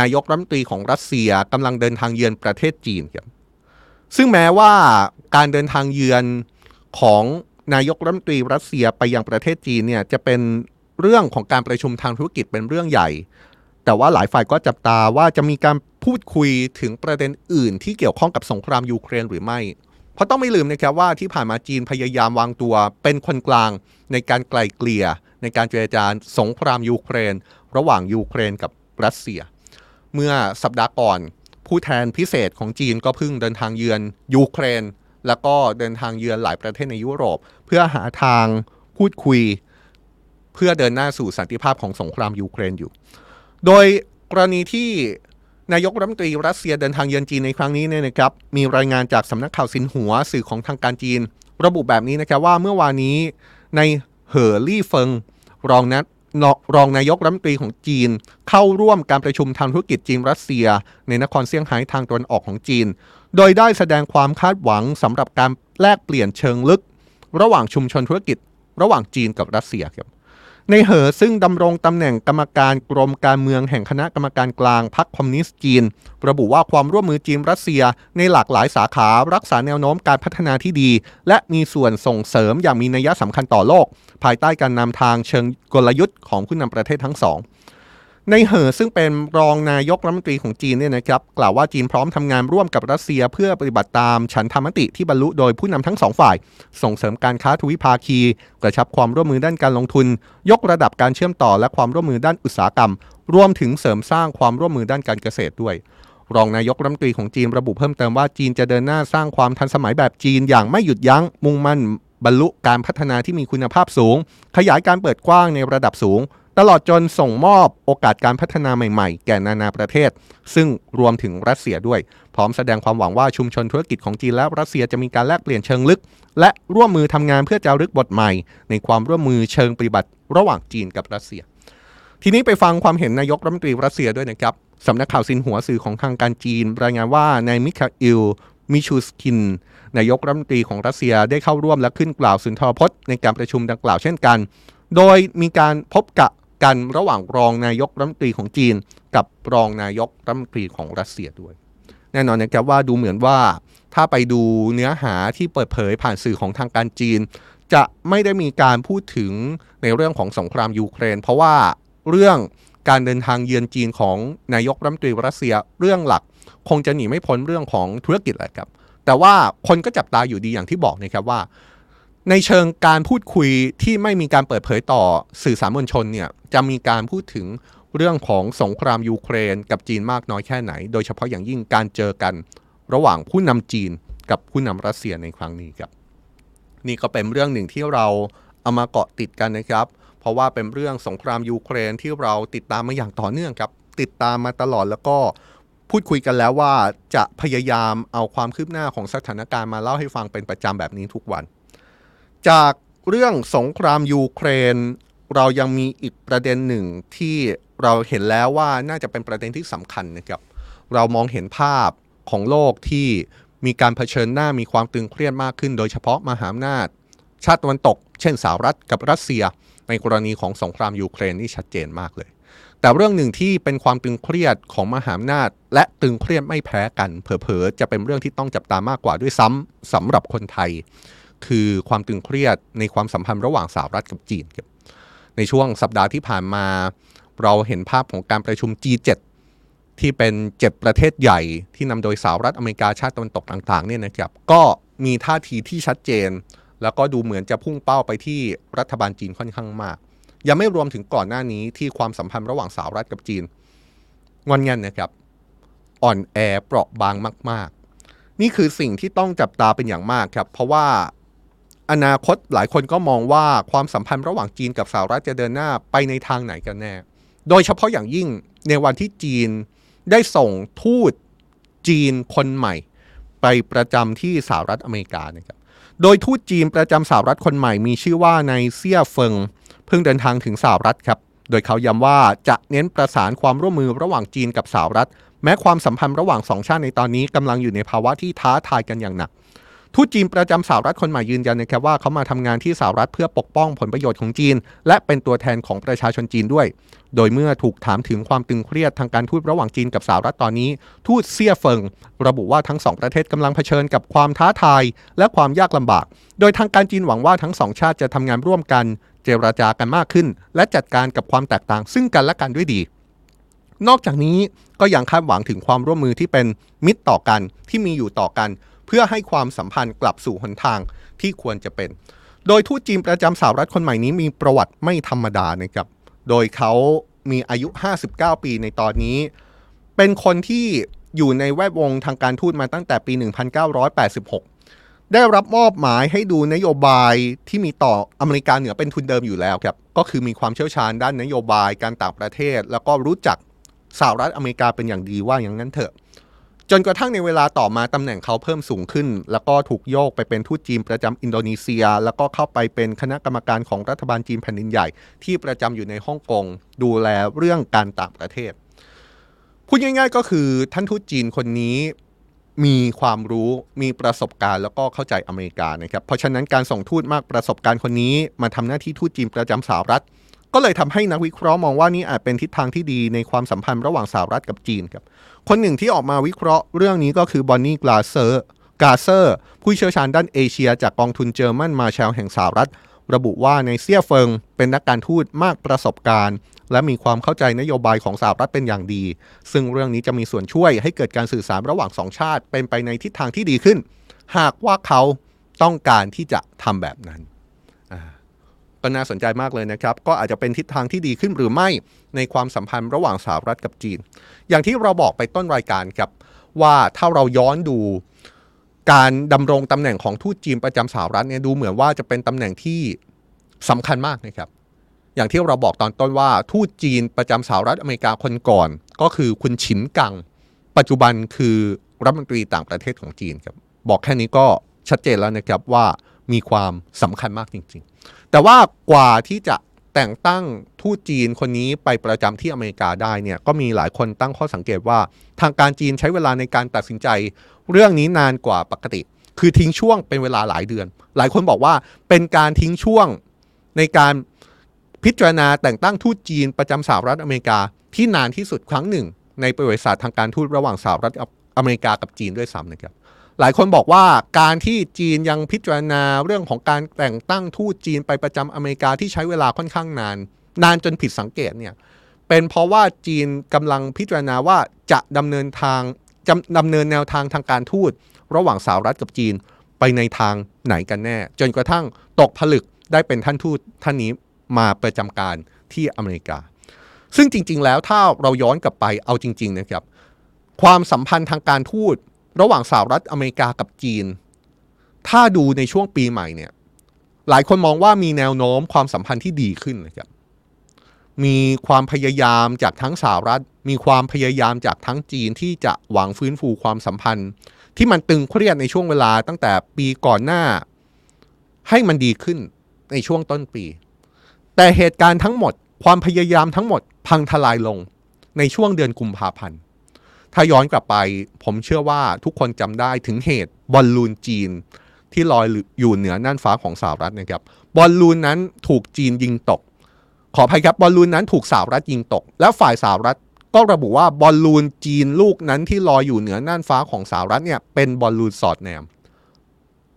นายกรัฐมนตรีของรัสเซียกำลังเดินทางเยือนประเทศจีนครับซึ่งแม้ว่าการเดินทางเยือนของนายกรัฐมนตรีรัสเซียไปยังประเทศจีนเนี่ยจะเป็นเรื่องของการประชุมทางธุรกิจเป็นเรื่องใหญ่ แต่ว่าหลายฝ่ายก็จับตาว่าจะมีการพูดคุยถึงประเด็นอื่นที่เกี่ยวข้องกับสงครามยูเครนหรือไม่ เพราะต้องไม่ลืมนะครับว่าที่ผ่านมาจีนพยายามวางตัวเป็นคนกลางในการไกลเกลี่ย ในการเจรจาสงครามยูเครน ระหว่างยูเครนกับรัสเซีย เมื่อสัปดาห์ก่อน ผู้แทนพิเศษของจีนก็เพิ่งเดินทางเยือนยูเครน แล้วก็เดินทางเยือนหลายประเทศในยุโรป เพื่อหาทางพูดคุย เพื่อเดินหน้าสู่สันติภาพของสงครามยูเครนอยู่ โดยกรณีที่ นายกรัฐมนตรีรัสเซียเดินทางเยือนจีนในครั้งนี้เนี่ยนะครับมีรายงานจากสำนักข่าวซินหัวสื่อของทางการจีน ระบุแบบนี้นะครับว่าเมื่อวานนี้ในเหอลี่เฟิงรองนัรองนายกรัฐมนตรีของจีน เข้าร่วมการประชุมทางธุรกิจจีนรัสเซีย ในนครเซี่ยงไฮ้ทางตะวันออกของจีน โดยได้แสดงความคาดหวังสำหรับการแลกเปลี่ยนเชิงลึก ระหว่างชุมชนธุรกิจ ระหว่างจีนกับรัสเซียครับ ในเหอซึ่งดำรงตำแหน่งกรรมการกรมการเมืองแห่งคณะกรรมการกลางพรรคคอมมิวนิสต์จีน ระบุว่าความร่วมมือจีนรัสเซียในหลากหลายสาขารักษาแนวโน้มการพัฒนาที่ดี และมีส่วนส่งเสริมอย่างมีนัยสำคัญต่อโลก ภายใต้การนำทางเชิงกลยุทธ์ของผู้นำประเทศทั้งสอง ในเหอซึ่งเป็นรองนายกรัฐมนตรีของจีนเนี่ยนะครับกล่าวว่าจีนพร้อมทำงานร่วมกับรัสเซียเพื่อปฏิบัติตามฉันธรรมติที่บรรลุโดยผู้นำทั้งสองฝ่าย ส่งเสริมการค้าทวิภาคี กระชับความร่วมมือด้านการลงทุน ยกระดับการเชื่อมต่อและความร่วมมือด้านอุตสาหกรรม รวมถึงเสริมสร้างความร่วมมือด้านการเกษตรด้วย รองนายกรัฐมนตรีของจีนระบุเพิ่มเติมว่าจีนจะเดินหน้าสร้างความทันสมัยแบบจีนอย่างไม่หยุดยัง้งมุ่งมั่นบรรลุการพัฒนาที่มีคุณภาพสูง ขยายการเปิดกว้างในระดับสูง ตลอดจนส่งมอบโอกาสการพัฒนาใหม่ๆ แก่นานาประเทศ ซึ่งรวมถึงรัสเซียด้วย พร้อมแสดงความหวังว่าชุมชนธุรกิจของจีนและรัสเซียจะมีการแลกเปลี่ยนเชิงลึก และร่วมมือทำงานเพื่อจารึกบทใหม่ ในความร่วมมือเชิงปฏิบัติระหว่างจีนกับรัสเซีย ทีนี้ไปฟังความเห็นนายกรัฐมนตรีรัสเซียด้วยนะครับสำนักข่าวซินหัวสื่อของทางการจีน รายงานว่านายมิคาอิลมิชูสติน นายกรัฐมนตรีของรัสเซียได้เข้าร่วมและขึ้นกล่าวสุนทรพจน์ในการประชุมดังกล่าวเช่นกัน โดยมีการพบกะ กันระหว่างรองนายกรัฐมนตรีของจีน กับรองนายกรัฐมนตรีของรัสเซียด้วย แน่นอนนะครับว่าดูเหมือนว่าถ้าไปดูเนื้อหาที่เปิดเผยผ่านสื่อของทางการจีน จะไม่ได้มีการพูดถึงในเรื่องของสงครามยูเครน เพราะว่าเรื่องการเดินทางเยือนจีนของนายกรัฐมนตรีรัสเซียเรื่องหลัก คงจะหนีไม่พ้นเรื่องของธุรกิจแหละครับแต่ว่าคนก็จับตาอยู่ดีอย่างที่บอกนะครับว่า ในเชิงการพูดคุยที่ไม่มีการเปิดเผยต่อสื่อสารมวลชนเนี่ยจะมีการพูดถึงเรื่องของสงครามยูเครนกับจีนมากน้อยแค่ไหน โดยเฉพาะอย่างยิ่งการเจอกันระหว่างผู้นำจีนกับผู้นำรัสเซียในครั้งนี้ครับ นี่ก็เป็นเรื่องหนึ่งที่เราเอามาเกาะติดกันนะครับ เพราะว่าเป็นเรื่องสงครามยูเครนที่เราติดตามมาอย่างต่อเนื่องครับ ติดตามมาตลอดแล้วก็พูดคุยกันแล้วว่าจะพยายามเอาความคืบหน้าของสถานการณ์มาเล่าให้ฟังเป็นประจำแบบนี้ทุกวัน จากเรื่องสงครามยูเครน เรายังมีอีกประเด็นหนึ่งที่เราเห็นแล้วว่าน่าจะเป็นประเด็นที่สำคัญนะครับ เรามองเห็นภาพของโลกที่มีการเผชิญหน้ามีความตึงเครียดมากขึ้น โดยเฉพาะมหาอำนาจ ชาติตะวันตก เช่นสหรัฐกับรัสเซีย ในกรณีของสงครามยูเครนนี่ชัดเจนมากเลย แต่เรื่องหนึ่งที่เป็นความตึงเครียดของมหาอำนาจ และตึงเครียดไม่แพ้กัน เผลอๆจะเป็นเรื่องที่ต้องจับตามากกว่าด้วยซ้ำสำหรับคนไทย คือความตึงเครียดในความสัมพันธ์ระหว่างสหรัฐกับจีนครับในช่วงสัปดาห์ที่ผ่านมา เราเห็นภาพของการประชุม G7 ที่เป็น 7 ประเทศใหญ่ที่นำโดยสหรัฐอเมริกาชาติตะวันตกต่างๆเนี่ยนะครับก็มีท่าทีที่ชัดเจน แล้วก็ดูเหมือนจะพุ่งเป้าไปที่รัฐบาลจีนค่อนข้างมาก ยังไม่รวมถึงก่อนหน้านี้ที่ความสัมพันธ์ระหว่างสหรัฐกับจีนงอนเงันนะครับ อ่อนแอเปราะบางมาก ๆ นี่คือสิ่งที่ต้องจับตาเป็นอย่างมากครับ เพราะว่า อนาคตหลายคนก็มองว่าความสัมพันธ์ระหว่างจีนกับสหรัฐจะเดินหน้าไปในทางไหนกันแน่ โดยเฉพาะอย่างยิ่งในวันที่จีนได้ส่งทูตจีนคนใหม่ ไปประจำที่สหรัฐอเมริกานะครับ โดยทูตจีนประจำสหรัฐคนใหม่มีชื่อว่านายเซี่ยเฟิง เพิ่งเดินทางถึงสหรัฐครับ โดยเขาย้ำว่าจะเน้นประสานความร่วมมือระหว่างจีนกับสหรัฐ แม้ความสัมพันธ์ระหว่างสองชาติในตอนนี้กำลังอยู่ในภาวะที่ท้าทายกันอย่างหนัก ทูตจีนประจำสหรัฐคนใหม่ยืนยันนะครับว่าเขามาทำงานที่สหรัฐเพื่อปกป้องผลประโยชน์ของจีน และเป็นตัวแทนของประชาชนจีนด้วย โดยเมื่อถูกถามถึงความตึงเครียดทางการทูตระหว่างจีนกับสหรัฐตอนนี้ ทูตเซี่ยเฟิง ระบุว่าทั้งสองประเทศกำลังเผชิญกับความท้าทายและความยากลำบาก โดยทางการจีนหวังว่าทั้งสองชาติจะทำงานร่วมกัน เจรจากันมากขึ้น และจัดการกับความแตกต่าง ซึ่งกันและกันด้วยดีนอกจากนี้ก็ยังคาดหวังถึงความร่วมมือที่เป็นมิตรต่อกันที่มีอยู่ต่อกัน เพื่อให้ความสัมพันธ์กลับสู่หนทางที่ควรจะเป็น โดยทูตจีนประจำสหรัฐคนใหม่นี้มีประวัติไม่ธรรมดานะครับ โดยเขามีอายุ 59 ปีในตอนนี้ เป็นคนที่อยู่ในแวดวงทางการทูตมาตั้งแต่ปี 1986 ได้รับมอบหมายให้ดูนโยบายที่มีต่ออเมริกาเหนือเป็นทุนเดิมอยู่แล้วครับ ก็คือมีความเชี่ยวชาญด้านนโยบายการต่างประเทศ แล้วก็รู้จักสหรัฐอเมริกาเป็นอย่างดีว่าอย่างนั้นเถอะ จนกระทั่งในเวลาต่อมาตำแหน่งเขาเพิ่มสูงขึ้น แล้วก็ถูกโยกไปเป็นทูตจีนประจำอินโดนีเซีย แล้วก็เข้าไปเป็นคณะกรรมการของรัฐบาลจีนแผ่นดินใหญ่ ที่ประจำอยู่ในฮ่องกงดูแลเรื่องการต่างประเทศพูดง่ายๆก็คือท่านทูตจีนคนนี้มีความรู้มีประสบการณ์แล้วก็เข้าใจอเมริกานะครับ เพราะฉะนั้นการส่งทูตมากประสบการณ์คนนี้ มาทำหน้าที่ทูตจีนประจำสหรัฐ ก็เลยทำให้นักวิเคราะห์มองว่านี่อาจเป็นทิศทางที่ดีในความสัมพันธ์ระหว่างสหรัฐกับจีนครับ คนหนึ่งที่ออกมาวิเคราะห์เรื่องนี้ก็คือบอนนี่กลาเซอร์กาเซอร์ ผู้เชี่ยวชาญด้านเอเชีย จากกองทุน German Marshall แห่งสหรัฐ ระบุว่านายเซี่ยเฟิง เป็นนักการทูตมากประสบการณ์ และมีความเข้าใจนโยบายของสหรัฐเป็นอย่างดี ซึ่งเรื่องนี้จะมีส่วนช่วยให้เกิดการสื่อสารระหว่างสองชาติ เป็นไปในทิศทางที่ดีขึ้น หากว่าเขาต้องการที่จะทำแบบนั้น ก็น่าสนใจมากเลยนะครับ ก็อาจจะเป็นทิศทางที่ดีขึ้นหรือไม่ในความสัมพันธ์ระหว่างสหรัฐกับจีน อย่างที่เราบอกไปต้นรายการครับว่าถ้าเราย้อนดูการดำรงตำแหน่งของทูตจีนประจำสหรัฐเนี่ยดูเหมือนว่าจะเป็นตำแหน่งที่สำคัญมากนะครับ อย่างที่เราบอกตอนต้นว่าทูตจีนประจำสหรัฐอเมริกาคนก่อน ก็คือคุณฉินกัง ปัจจุบันคือรัฐมนตรีต่างประเทศของจีนครับบอกแค่นี้ก็ชัดเจนแล้วนะครับว่ามีความสำคัญมากจริงๆ แต่ว่ากว่าที่จะแต่งตั้งทูตจีนคนนี้ไปประจำที่อเมริกาได้เนี่ยก็มีหลายคนตั้งข้อสังเกตว่า ทางการจีนใช้เวลาในการตัดสินใจ เรื่องนี้นานกว่าปกติ คือทิ้งช่วงเป็นเวลาหลายเดือน หลายคนบอกว่าเป็นการทิ้งช่วงในการพิจารณาแต่งตั้งทูตจีนประจำสหรัฐอเมริกาที่นานที่สุดครั้งหนึ่ง ในประวัติศาสตร์ทางการทูตระหว่างสหรัฐอเมริกากับจีนด้วยซ้ำนะครับ หลายคนบอกว่าการที่จีนยังพิจารณาเรื่องของการแต่งตั้งทูตจีนไปประจำอเมริกาที่ใช้เวลาค่อนข้างนาน นานจนผิดสังเกตเนี่ยเป็นเพราะว่าจีนกำลังพิจารณาว่าจะดำเนินทางจะดำเนินแนวทางทางการทูตระหว่างสหรัฐกับจีนไปในทางไหนกันแน่ จนกระทั่งตกผลึกได้เป็นท่านทูตท่านนี้มาประจำการที่อเมริกา ซึ่งจริง ๆ แล้วถ้าเราย้อนกลับไปเอาจริง ๆ นะครับ ความสัมพันธ์ทางการทูต ระหว่างสหรัฐอเมริกากับจีน ถ้าดูในช่วงปีใหม่เนี่ย หลายคนมองว่ามีแนวโน้มความสัมพันธ์ที่ดีขึ้นนะครับ มีความพยายามจากทั้งสหรัฐ มีความพยายามจากทั้งจีนที่จะหวังฟื้นฟูความสัมพันธ์ ที่มันตึงเครียดในช่วงเวลาตั้งแต่ปีก่อนหน้า ให้มันดีขึ้นในช่วงต้นปี แต่เหตุการณ์ทั้งหมด ความพยายามทั้งหมดพังทลายลงในช่วงเดือนกุมภาพันธ์ ถ้าย้อนกลับไป ผมเชื่อว่าทุกคนจำได้ถึงเหตุบอลลูนจีน ที่ลอยอยู่เหนือน่านฟ้าของสหรัฐนะครับบอลลูนนั้นถูกจีนยิงตก ขออภัยครับบอลลูนนั้นถูกสหรัฐยิงตก และฝ่ายสหรัฐก็ระบุว่าบอลลูนจีนลูกนั้นที่ลอยอยู่เหนือน่านฟ้าของสหรัฐเนี่ยเป็นบอลลูนสอดแนม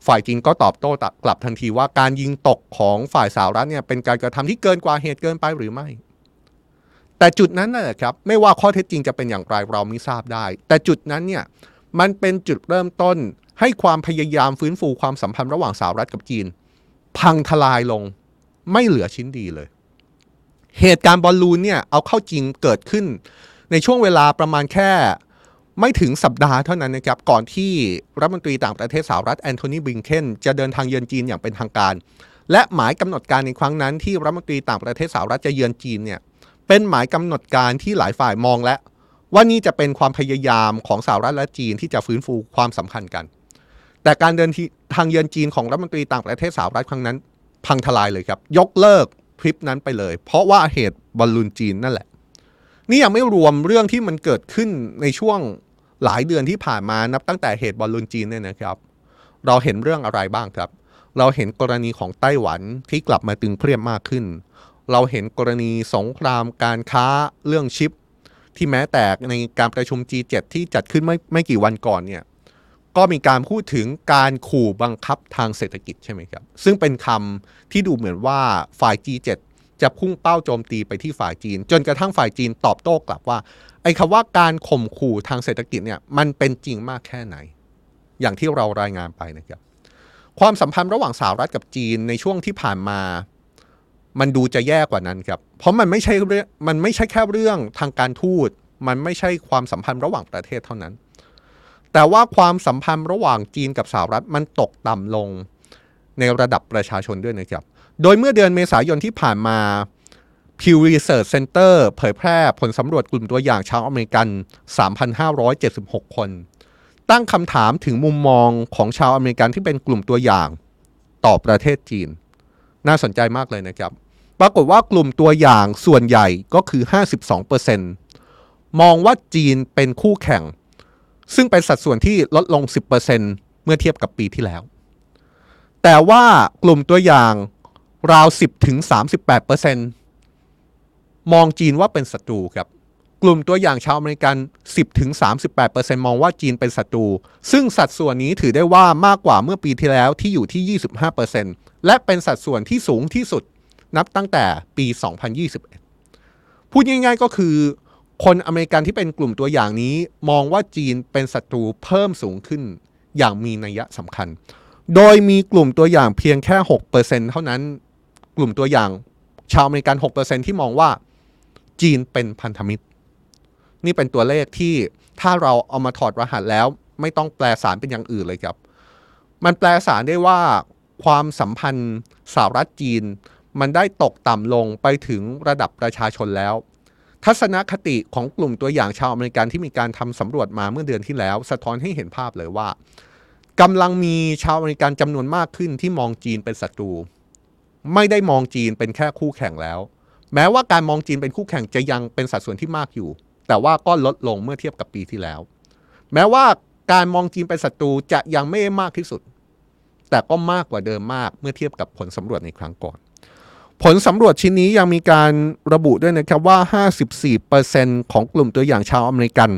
ฝ่ายจีนก็ตอบโต้กลับทันทีว่าการยิงตกของฝ่ายสหรัฐเนี่ยเป็นการกระทำที่เกินกว่าเหตุเกินไปหรือไม่ แต่จุดนั้นน่ะครับไม่ว่าข้อเท็จจริงจะเป็นอย่างไรเราไม่ทราบได้ แต่จุดนั้นเนี่ยมันเป็นจุดเริ่มต้นให้ความพยายามฟื้นฟูความสัมพันธ์ระหว่างสหรัฐกับจีน พังทลายลงไม่เหลือชิ้นดีเลย เหตุการณ์บอลลูนเนี่ยเอาเข้าจริงเกิดขึ้น ในช่วงเวลาประมาณแค่ไม่ถึงสัปดาห์เท่านั้นนะครับ ก่อนที่รัฐมนตรีต่างประเทศสหรัฐแอนโทนีบิงเคนจะเดินทางเยือนจีนอย่างเป็นทางการ และหมายกำหนดการในครั้งนั้นที่รัฐมนตรีต่างประเทศสหรัฐจะเยือนจีนเนี่ย เป็นหมายกำหนดการที่หลายฝ่ายมองและว่านี่จะเป็นความพยายามของสหรัฐและจีนที่จะฟื้นฟูความสัมพันธ์กัน แต่การเดินทางเยือนจีนของรัฐมนตรีต่างประเทศสหรัฐครั้งนั้น พังทลายเลยครับ ยกเลิกทริปนั้นไปเลย เพราะว่าเหตุบอลลูนจีนนั่นแหละ นี่ยังไม่รวมเรื่องที่มันเกิดขึ้นในช่วงหลายเดือนที่ผ่านมานับตั้งแต่เหตุบอลลูนจีนเนี่ยนะครับ เราเห็นเรื่องอะไรบ้างครับ เราเห็นกรณีของไต้หวันที่กลับมาตึงเครียดมากขึ้น เราเห็นกรณีสงครามการค้าเรื่องชิป ที่แม้แต่ในการประชุม G7 ที่จัดขึ้นไม่ไม่กี่วันก่อนเนี่ยก็มีการพูดถึงการขู่บังคับทางเศรษฐกิจใช่ไหมครับ ซึ่งเป็นคำที่ดูเหมือนว่าฝ่าย G7 จะพุ่งเป้าโจมตีไปที่ฝ่ายจีน จนกระทั่งฝ่ายจีนตอบโต้กลับว่า ไอ้คำว่าการข่มขู่ทางเศรษฐกิจเนี่ยมันเป็นจริงมากแค่ไหน อย่างที่เรารายงานไปนะครับ ความสัมพันธ์ระหว่างสหรัฐกับจีนในช่วงที่ผ่านมา มันดูจะแย่กว่านั้นครับ เพราะมันไม่ใช่เรื่องมันไม่ใช่แค่เรื่องทางการทูต มันไม่ใช่ความสัมพันธ์ระหว่างประเทศเท่านั้น แต่ว่าความสัมพันธ์ระหว่างจีนกับสหรัฐมันตกต่ำลงในระดับประชาชนด้วยนะครับ โดยเมื่อเดือนเมษายนที่ผ่านมา Pew Research Center เผยแพร่ผลสำรวจกลุ่มตัวอย่างชาวอเมริกัน 3,576 คน ตั้งคำถามถึงมุมมองของชาวอเมริกันที่เป็นกลุ่มตัวอย่างต่อประเทศจีน น่าสนใจมากเลยนะครับ ปรากฏว่ากลุ่มตัวอย่างส่วนใหญ่ก็คือ 52%มองว่าจีนเป็นคู่แข่ง ซึ่งเป็นสัดส่วนที่ลดลง 10%เมื่อเทียบกับปีที่แล้ว แต่ว่ากลุ่มตัวอย่างราว 10ถึง38%มองจีนว่าเป็นศัตรูครับกลุ่มตัวอย่างชาวอเมริกัน 10ถึง38%มองว่าจีนเป็นศัตรู ซึ่งสัดส่วนนี้ถือได้ว่ามากกว่าเมื่อปีที่แล้วที่อยู่ที่ 25%และเป็นสัดส่วนที่สูงที่สุด นับตั้งแต่ปี 2021 พูดง่ายๆก็คือ คนอเมริกันที่เป็นกลุ่มตัวอย่างนี้ มองว่าจีนเป็นศัตรูเพิ่มสูงขึ้นอย่างมีนัยสำคัญ โดยมีกลุ่มตัวอย่างเพียงแค่ 6%เท่านั้น กลุ่มตัวอย่างชาวอเมริกัน 6%ที่มองว่าจีนเป็นพันธมิตร นี่เป็นตัวเลขที่ถ้าเราเอามาถอดรหัสแล้ว ไม่ต้องแปลสารเป็นอย่างอื่นเลยครับ มันแปลสารได้ว่าความสัมพันธ์สหรัฐจีน มันได้ตกต่ำลงไปถึงระดับประชาชนแล้ว ทัศนคติของกลุ่มตัวอย่างชาวอเมริกันที่มีการทำสำรวจมาเมื่อเดือนที่แล้ว สะท้อนให้เห็นภาพเลยว่ากำลังมีชาวอเมริกันจำนวนมากขึ้นที่มองจีนเป็นศัตรู ไม่ได้มองจีนเป็นแค่คู่แข่งแล้ว แม้ว่าการมองจีนเป็นคู่แข่งจะยังเป็นสัดส่วนที่มากอยู่ แต่ว่าก็ลดลงเมื่อเทียบกับปีที่แล้ว แม้ว่าการมองจีนเป็นศัตรูจะยังไม่มากที่สุด แต่ก็มากกว่าเดิมมากเมื่อเทียบกับผลสำรวจในครั้งก่อน ผลสำรวจชิ้นนี้ยังมีการระบุด้วยนะครับว่า 54%ของกลุ่มตัวอย่างชาวอเมริกัน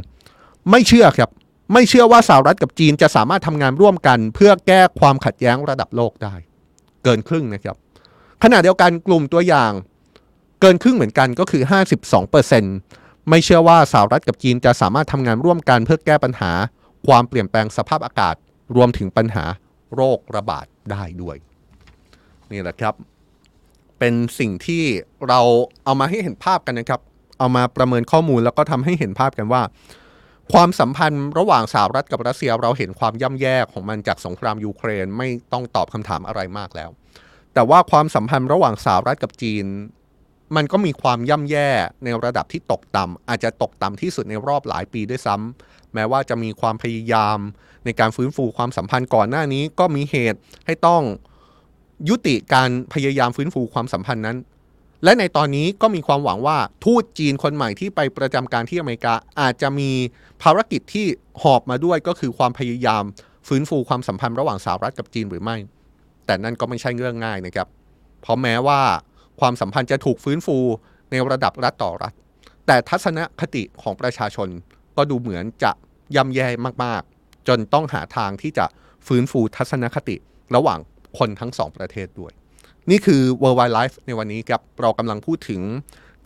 ไม่เชื่อครับ ไม่เชื่อว่าสหรัฐกับจีนจะสามารถทำงานร่วมกัน เพื่อแก้ความขัดแย้งระดับโลกได้ เกินครึ่งนะครับ ขณะเดียวกันกลุ่มตัวอย่างเกินครึ่งเหมือนกันก็คือ 52%ไม่เชื่อว่าสหรัฐกับจีนจะสามารถทำงานร่วมกัน เพื่อแก้ปัญหา ความเปลี่ยนแปลงสภาพอากาศ รวมถึงปัญหาโรคระบาดได้ด้วย นี่แหละครับ เป็นสิ่งที่เราเอามาให้เห็นภาพกันนะครับ เอามาประเมินข้อมูลแล้วก็ทำให้เห็นภาพกันว่า ความสัมพันธ์ระหว่างสหรัฐกับรัสเซีย เราเห็นความย่ำแย่ของมันจากสงครามยูเครนไม่ต้องตอบคำถามอะไรมากแล้ว แต่ว่าความสัมพันธ์ระหว่างสหรัฐกับจีน มันก็มีความย่ำแย่ในระดับที่ตกต่ำอาจจะตกต่ำที่สุดในรอบหลายปีด้วยซ้ำแม้ว่าจะมีความพยายามในการฟื้นฟูความสัมพันธ์ก่อนหน้านี้ก็มีเหตุให้ต้อง ยุติการพยายามฟื้นฟูความสัมพันธ์นั้น และในตอนนี้ก็มีความหวังว่าทูตจีนคนใหม่ที่ไปประจำการที่อเมริกาอาจจะมีภารกิจที่หอบมาด้วยก็คือความพยายามฟื้นฟูความสัมพันธ์ระหว่างสหรัฐกับจีนหรือไม่ แต่นั่นก็ไม่ใช่เรื่องง่ายนะครับ เพราะแม้ว่าความสัมพันธ์จะถูกฟื้นฟูในระดับรัฐต่อรัฐ แต่ทัศนคติของประชาชนก็ดูเหมือนจะย่ำแย่มากๆ จนต้องหาทางที่จะฟื้นฟูทัศนคติระหว่าง คนทั้งสองประเทศด้วย นี่คือ World Wide Life ในวันนี้ครับเรากำลังพูดถึง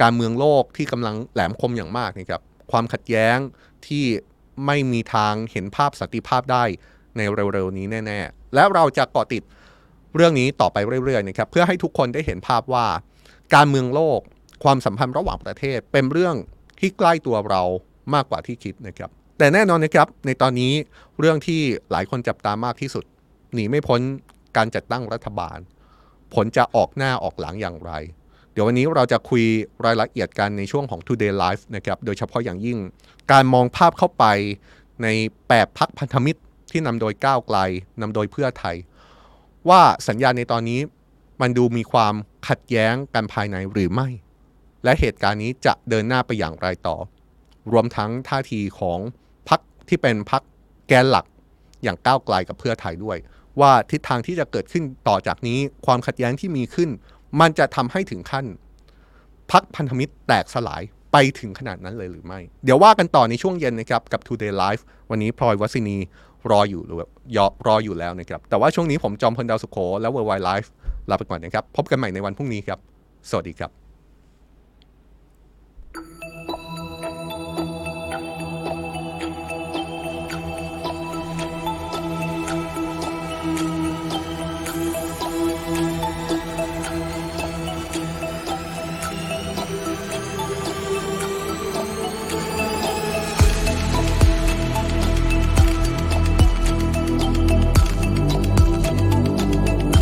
การเมืองโลกที่กำลังแหลมคมอย่างมากนะครับความขัดแย้งที่ไม่มีทางเห็นภาพสันติภาพได้ในเร็วๆนี้แน่ ๆ และเราจะเกาะติดเรื่องนี้ต่อไปเรื่อยๆนะครับเพื่อให้ทุกคนได้เห็นภาพว่า การเมืองโลก ความสัมพันธ์ระหว่างประเทศเป็นเรื่องที่ใกล้ตัวเรามากกว่าที่คิดนะครับแต่แน่นอนนะครับในตอนนี้เรื่องที่หลายคนจับตามากที่สุด หนีไม่พ้น การจัดตั้งรัฐบาล ผลจะออกหน้าออกหลังอย่างไร เดี๋ยววันนี้เราจะคุยรายละเอียดกันในช่วงของ Today Live นะครับโดยเฉพาะอย่างยิ่งการมองภาพเข้าไปในแปดพักพันธมิตรที่นำโดยก้าวไกลนำโดยเพื่อไทย ว่าสัญญาณในตอนนี้มันดูมีความขัดแย้งกันภายในหรือไม่ และเหตุการณ์นี้จะเดินหน้าไปอย่างไรต่อ รวมทั้งท่าทีของพักที่เป็นพักแกนหลักอย่างก้าวไกลกับเพื่อไทยด้วย ว่าทิศทางที่จะเกิดขึ้นต่อจากนี้ความขัดแย้งที่มีขึ้น มันจะทำให้ถึงขั้นพักพันธมิตรแตกสลายไปถึงขนาดนั้นเลยหรือไม่ เดี๋ยวว่ากันต่อในช่วงเย็นนะครับ กับ Today Live วันนี้พลอยวัสินีรออยู่หรือรออยู่แล้วนะครับ แต่ว่าช่วงนี้ผมจอมพลดาวสุขโขและ World Wide Life ลาไปก่อนนะครับ พบกันใหม่ในวันพรุ่งนี้ครับ สวัสดีครับ